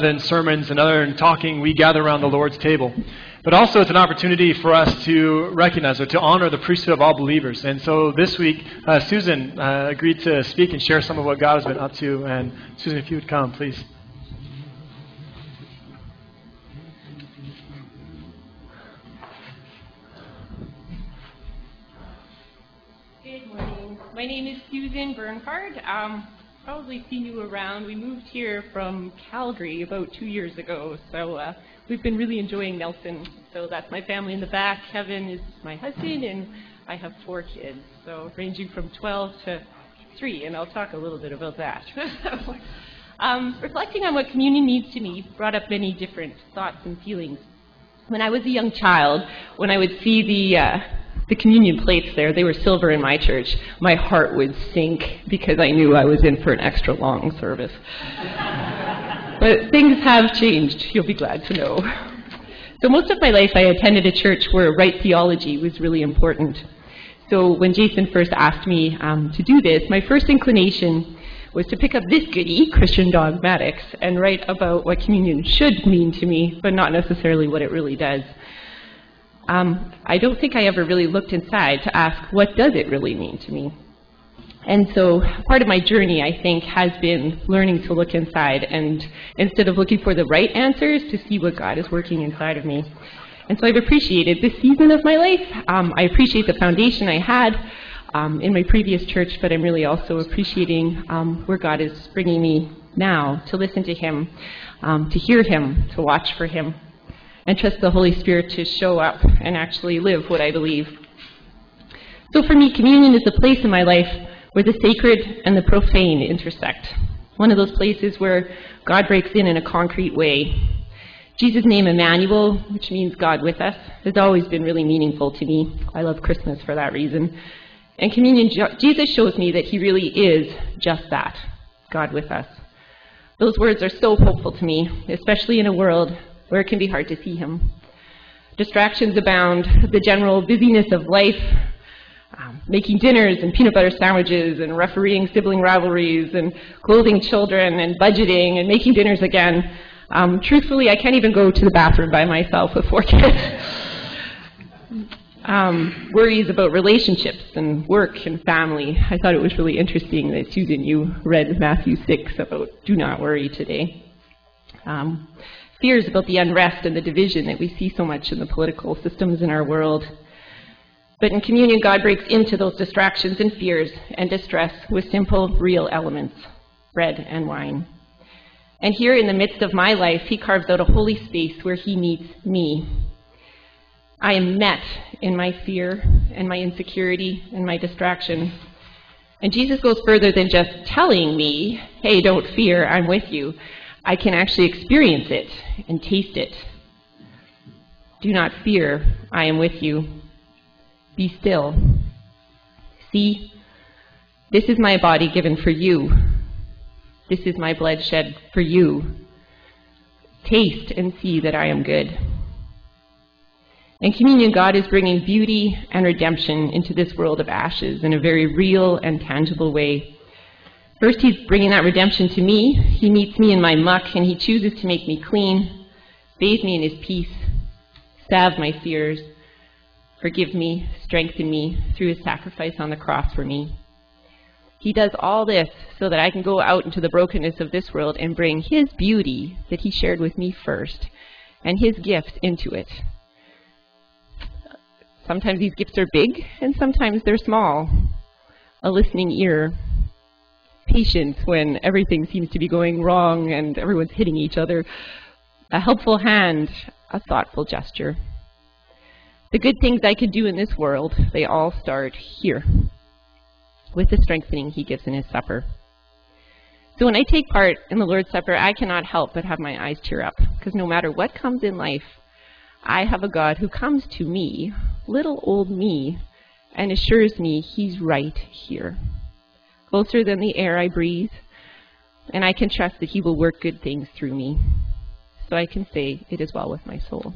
than sermons and other than talking, we gather around the Lord's table. But also, it's an opportunity for us to recognize or to honor the priesthood of all believers. And so this week, uh, Susan uh, agreed to speak and share some of what God has been up to. And Susan, if you would come, please. Good morning. My name is Susan Bernhardt. Um, probably seen you around. We moved here from Calgary about two years ago, so uh, we've been really enjoying Nelson. So that's my family in the back. Kevin is my husband, and I have four kids, so ranging from 12 to 3, and I'll talk a little bit about that. um, reflecting on what communion means to me brought up many different thoughts and feelings. When I was a young child, when I would see the uh, the communion plates there, they were silver in my church, my heart would sink because I knew I was in for an extra long service. but things have changed, you'll be glad to know. So most of my life I attended a church where right theology was really important. So when Jason first asked me um, to do this, my first inclination was to pick up this goody, Christian Dogmatics, and write about what communion should mean to me, but not necessarily what it really does um, I don't think I ever really looked inside to ask, what does it really mean to me? And so part of my journey, I think, has been learning to look inside and instead of looking for the right answers, to see what God is working inside of me. And so I've appreciated this season of my life. Um, I appreciate the foundation I had um, in my previous church, but I'm really also appreciating um, where God is bringing me now to listen to Him, um, to hear Him, to watch for Him and trust the Holy Spirit to show up and actually live what I believe. So for me, communion is a place in my life where the sacred and the profane intersect. One of those places where God breaks in in a concrete way. Jesus' name, Emmanuel, which means God with us, has always been really meaningful to me. I love Christmas for that reason. And communion, Jesus shows me that he really is just that, God with us. Those words are so hopeful to me, especially in a world where it can be hard to see him. Distractions abound, the general busyness of life, um, making dinners and peanut butter sandwiches and refereeing sibling rivalries and clothing children and budgeting and making dinners again. Um, truthfully, I can't even go to the bathroom by myself with four kids. Um, worries about relationships and work and family. I thought it was really interesting that Susan, you read Matthew 6 about do not worry today. Um, fears about the unrest and the division that we see so much in the political systems in our world. But in communion, God breaks into those distractions and fears and distress with simple, real elements bread and wine. And here in the midst of my life, He carves out a holy space where He meets me. I am met in my fear and my insecurity and my distraction. And Jesus goes further than just telling me, hey, don't fear, I'm with you. I can actually experience it and taste it. Do not fear, I am with you. Be still. See, this is my body given for you. This is my blood shed for you. Taste and see that I am good. In communion, God is bringing beauty and redemption into this world of ashes in a very real and tangible way. First, he's bringing that redemption to me. He meets me in my muck, and he chooses to make me clean, bathe me in his peace, salve my fears, forgive me, strengthen me through his sacrifice on the cross for me. He does all this so that I can go out into the brokenness of this world and bring his beauty that he shared with me first and his gift into it. Sometimes these gifts are big and sometimes they're small. A listening ear, patience when everything seems to be going wrong and everyone's hitting each other, a helpful hand, a thoughtful gesture. The good things I could do in this world, they all start here, with the strengthening he gives in his supper. So when I take part in the Lord's Supper, I cannot help but have my eyes tear up, because no matter what comes in life, I have a God who comes to me, little old me, and assures me he's right here closer than the air I breathe, and I can trust that He will work good things through me. So I can say, It is well with my soul.